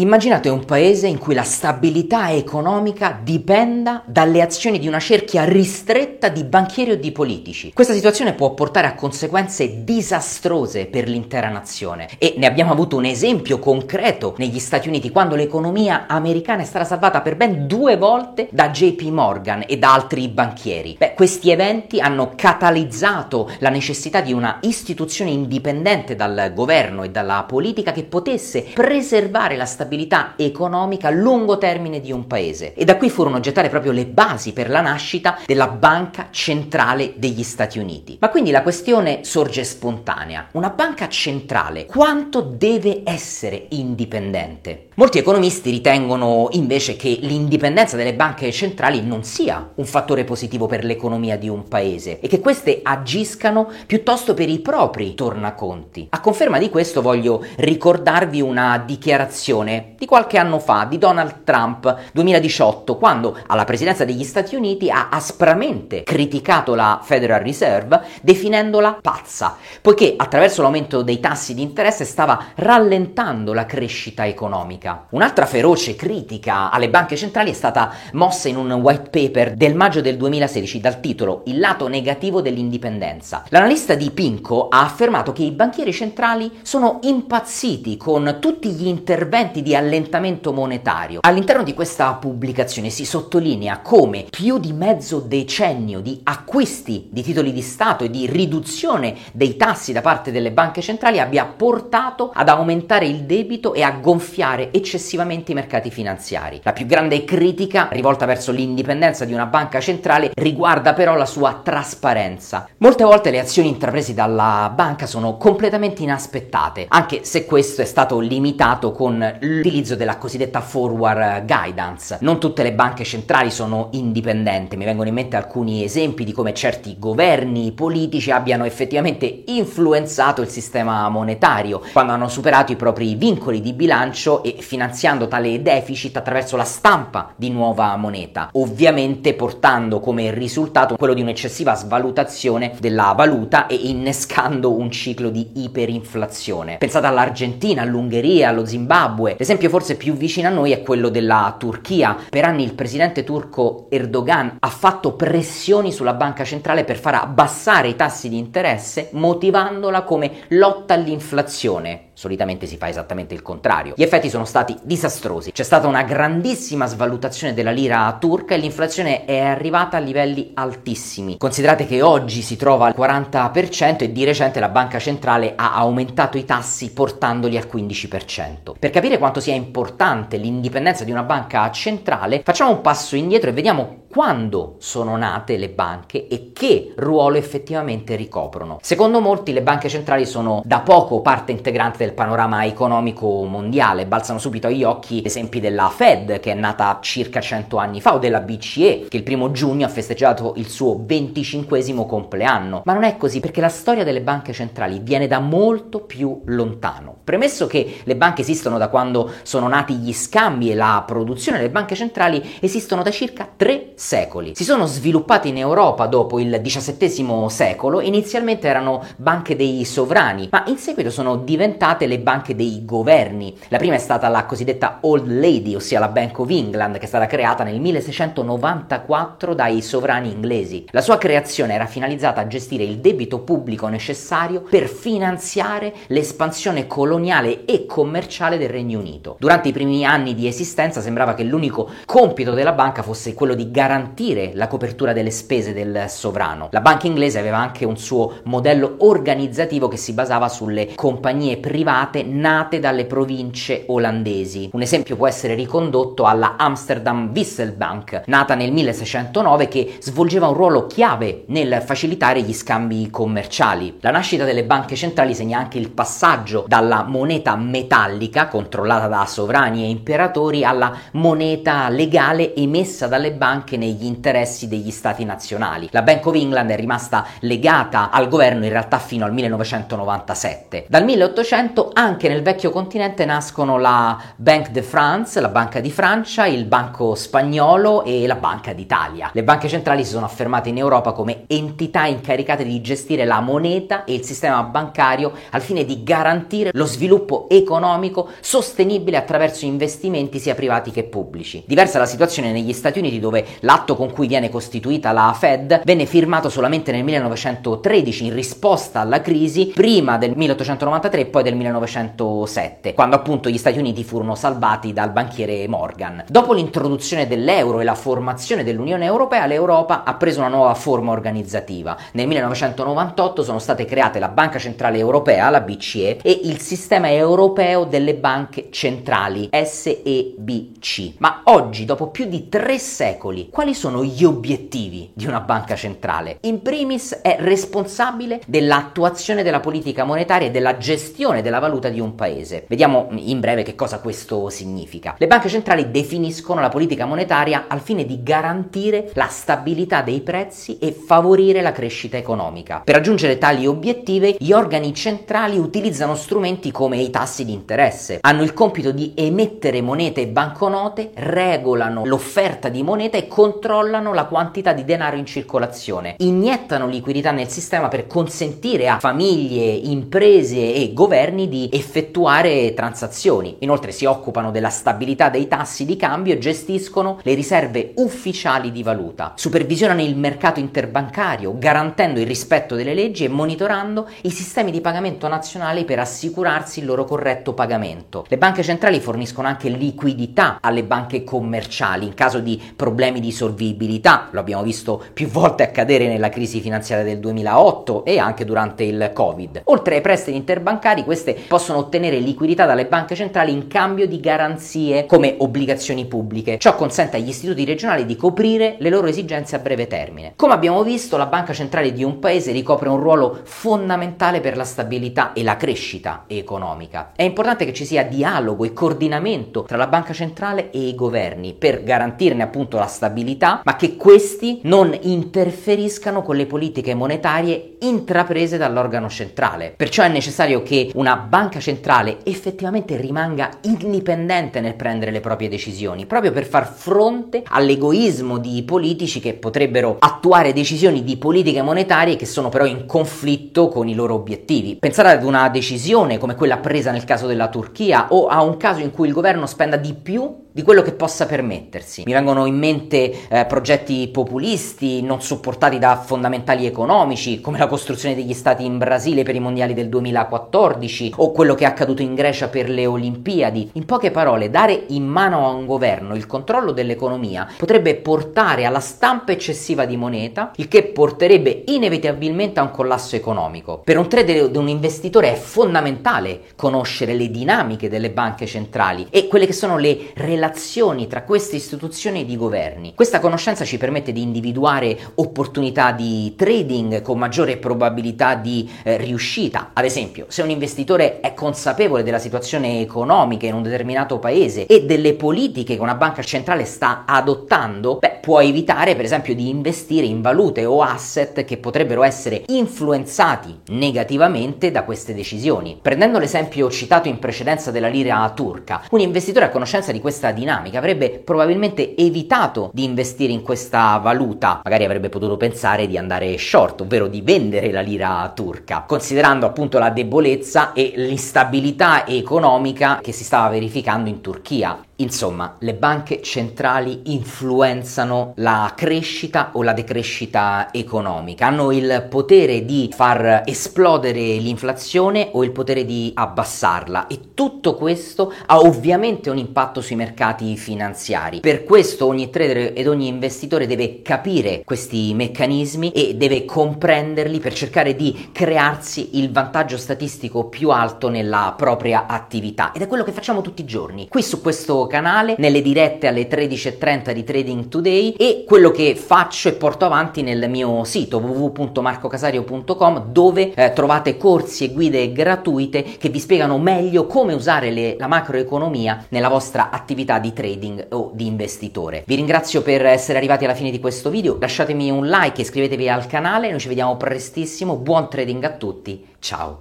Immaginate un paese in cui la stabilità economica dipenda dalle azioni di una cerchia ristretta di banchieri o di politici. Questa situazione può portare a conseguenze disastrose per l'intera nazione e ne abbiamo avuto un esempio concreto negli Stati Uniti quando l'economia americana è stata salvata per ben due volte da JP Morgan e da altri banchieri. Beh, questi eventi hanno catalizzato la necessità di una istituzione indipendente dal governo e dalla politica che potesse preservare la stabilità stabilità economica a lungo termine di un paese. E da qui furono gettate proprio le basi per la nascita della Banca Centrale degli Stati Uniti. Ma quindi la questione sorge spontanea. Una banca centrale quanto deve essere indipendente? Molti economisti ritengono invece che l'indipendenza delle banche centrali non sia un fattore positivo per l'economia di un paese e che queste agiscano piuttosto per i propri tornaconti. A conferma di questo voglio ricordarvi una dichiarazione di qualche anno fa di Donald Trump 2018 quando alla presidenza degli Stati Uniti ha aspramente criticato la Federal Reserve definendola pazza, poiché attraverso l'aumento dei tassi di interesse stava rallentando la crescita economica. Un'altra feroce critica alle banche centrali è stata mossa in un white paper del maggio del 2016 dal titolo Il lato negativo dell'indipendenza. L'analista di Pinco ha affermato che i banchieri centrali sono impazziti con tutti gli interventi di di allentamento monetario. All'interno di questa pubblicazione si sottolinea come più di mezzo decennio di acquisti di titoli di Stato e di riduzione dei tassi da parte delle banche centrali abbia portato ad aumentare il debito e a gonfiare eccessivamente i mercati finanziari. La più grande critica rivolta verso l'indipendenza di una banca centrale riguarda però la sua trasparenza. Molte volte le azioni intraprese dalla banca sono completamente inaspettate, anche se questo è stato limitato con l'utilizzo della cosiddetta forward guidance. Non tutte le banche centrali sono indipendenti, mi vengono in mente alcuni esempi di come certi governi politici abbiano effettivamente influenzato il sistema monetario quando hanno superato i propri vincoli di bilancio e finanziando tale deficit attraverso la stampa di nuova moneta, ovviamente portando come risultato quello di un'eccessiva svalutazione della valuta e innescando un ciclo di iperinflazione. Pensate all'Argentina, all'Ungheria, allo Zimbabwe, L'esempio forse più vicino a noi è quello della Turchia. Per anni il presidente turco Erdogan ha fatto pressioni sulla banca centrale per far abbassare i tassi di interesse, motivandola come lotta all'inflazione solitamente si fa esattamente il contrario. Gli effetti sono stati disastrosi. C'è stata una grandissima svalutazione della lira turca e l'inflazione è arrivata a livelli altissimi. Considerate che oggi si trova al 40% e di recente la banca centrale ha aumentato i tassi portandoli al 15%. Per capire quanto sia importante l'indipendenza di una banca centrale, facciamo un passo indietro e vediamo quando sono nate le banche e che ruolo effettivamente ricoprono. Secondo molti le banche centrali sono da poco parte integrante del panorama economico mondiale, balzano subito agli occhi esempi della Fed che è nata circa 100 anni fa o della BCE che il primo giugno ha festeggiato il suo 25 compleanno, ma non è così perché la storia delle banche centrali viene da molto più lontano. Premesso che le banche esistono da quando sono nati gli scambi e la produzione, le banche centrali esistono da circa 3 secoli. Si sono sviluppate in Europa dopo il XVII secolo, inizialmente erano banche dei sovrani, ma in seguito sono diventate le banche dei governi. La prima è stata la cosiddetta Old Lady, ossia la Bank of England, che è stata creata nel 1694 dai sovrani inglesi. La sua creazione era finalizzata a gestire il debito pubblico necessario per finanziare l'espansione coloniale e commerciale del Regno Unito. Durante i primi anni di esistenza sembrava che l'unico compito della banca fosse quello di garantire garantire la copertura delle spese del sovrano. La banca inglese aveva anche un suo modello organizzativo che si basava sulle compagnie private nate dalle province olandesi. Un esempio può essere ricondotto alla Amsterdam Wisselbank, nata nel 1609 che svolgeva un ruolo chiave nel facilitare gli scambi commerciali. La nascita delle banche centrali segna anche il passaggio dalla moneta metallica controllata da sovrani e imperatori alla moneta legale emessa dalle banche negli interessi degli stati nazionali. La Bank of England è rimasta legata al governo in realtà fino al 1997. Dal 1800 anche nel vecchio continente nascono la Banque de France, la Banca di Francia, il Banco Spagnolo e la Banca d'Italia. Le banche centrali si sono affermate in Europa come entità incaricate di gestire la moneta e il sistema bancario al fine di garantire lo sviluppo economico sostenibile attraverso investimenti sia privati che pubblici. Diversa la situazione negli Stati Uniti dove l'atto con cui viene costituita la Fed venne firmato solamente nel 1913 in risposta alla crisi prima del 1893 e poi del 1907, quando appunto gli Stati Uniti furono salvati dal banchiere Morgan. Dopo l'introduzione dell'euro e la formazione dell'Unione Europea, l'Europa ha preso una nuova forma organizzativa. Nel 1998 sono state create la Banca Centrale Europea, la BCE, e il Sistema Europeo delle Banche Centrali, SEBC. Ma oggi, dopo più di tre secoli, quali sono gli obiettivi di una banca centrale? In primis è responsabile dell'attuazione della politica monetaria e della gestione della valuta di un paese. Vediamo in breve che cosa questo significa. Le banche centrali definiscono la politica monetaria al fine di garantire la stabilità dei prezzi e favorire la crescita economica. Per raggiungere tali obiettivi, gli organi centrali utilizzano strumenti come i tassi di interesse. Hanno il compito di emettere monete e banconote, regolano l'offerta di moneta e controllano la quantità di denaro in circolazione. Iniettano liquidità nel sistema per consentire a famiglie, imprese e governi di effettuare transazioni. Inoltre si occupano della stabilità dei tassi di cambio e gestiscono le riserve ufficiali di valuta. Supervisionano il mercato interbancario, garantendo il rispetto delle leggi e monitorando i sistemi di pagamento nazionali per assicurarsi il loro corretto pagamento. Le banche centrali forniscono anche liquidità alle banche commerciali in caso di problemi di solvibilità. Lo abbiamo visto più volte accadere nella crisi finanziaria del 2008 e anche durante il Covid. Oltre ai prestiti interbancari, queste possono ottenere liquidità dalle banche centrali in cambio di garanzie come obbligazioni pubbliche. Ciò consente agli istituti regionali di coprire le loro esigenze a breve termine. Come abbiamo visto, la banca centrale di un paese ricopre un ruolo fondamentale per la stabilità e la crescita economica. È importante che ci sia dialogo e coordinamento tra la banca centrale e i governi per garantirne appunto la stabilità, ma che questi non interferiscano con le politiche monetarie intraprese dall'organo centrale. Perciò è necessario che una banca centrale effettivamente rimanga indipendente nel prendere le proprie decisioni, proprio per far fronte all'egoismo di politici che potrebbero attuare decisioni di politiche monetarie che sono però in conflitto con i loro obiettivi. Pensate ad una decisione come quella presa nel caso della Turchia o a un caso in cui il governo spenda di più di quello che possa permettersi. Mi vengono in mente eh, progetti populisti non supportati da fondamentali economici, come la costruzione degli stati in Brasile per i mondiali del 2014 o quello che è accaduto in Grecia per le Olimpiadi. In poche parole, dare in mano a un governo il controllo dell'economia potrebbe portare alla stampa eccessiva di moneta, il che porterebbe inevitabilmente a un collasso economico. Per un trader o un investitore è fondamentale conoscere le dinamiche delle banche centrali e quelle che sono le relazioni relazioni tra queste istituzioni e i governi. Questa conoscenza ci permette di individuare opportunità di trading con maggiore probabilità di eh, riuscita. Ad esempio, se un investitore è consapevole della situazione economica in un determinato paese e delle politiche che una banca centrale sta adottando, beh, può evitare per esempio di investire in valute o asset che potrebbero essere influenzati negativamente da queste decisioni. Prendendo l'esempio citato in precedenza della lira turca, un investitore a conoscenza di dinamica, avrebbe probabilmente evitato di investire in questa valuta, magari avrebbe potuto pensare di andare short, ovvero di vendere la lira turca, considerando appunto la debolezza e l'instabilità economica che si stava verificando in Turchia. Insomma, le banche centrali influenzano la crescita o la decrescita economica, hanno il potere di far esplodere l'inflazione o il potere di abbassarla e tutto questo ha ovviamente un impatto sui mercati finanziari. Per questo ogni trader ed ogni investitore deve capire questi meccanismi e deve comprenderli per cercare di crearsi il vantaggio statistico più alto nella propria attività ed è quello che facciamo tutti i giorni. Qui su questo canale, nelle dirette alle 13.30 di Trading Today e quello che faccio e porto avanti nel mio sito www.marcocasario.com dove eh, trovate corsi e guide gratuite che vi spiegano meglio come usare le, la macroeconomia nella vostra attività di trading o di investitore. Vi ringrazio per essere arrivati alla fine di questo video, lasciatemi un like, iscrivetevi al canale, noi ci vediamo prestissimo, buon trading a tutti, ciao!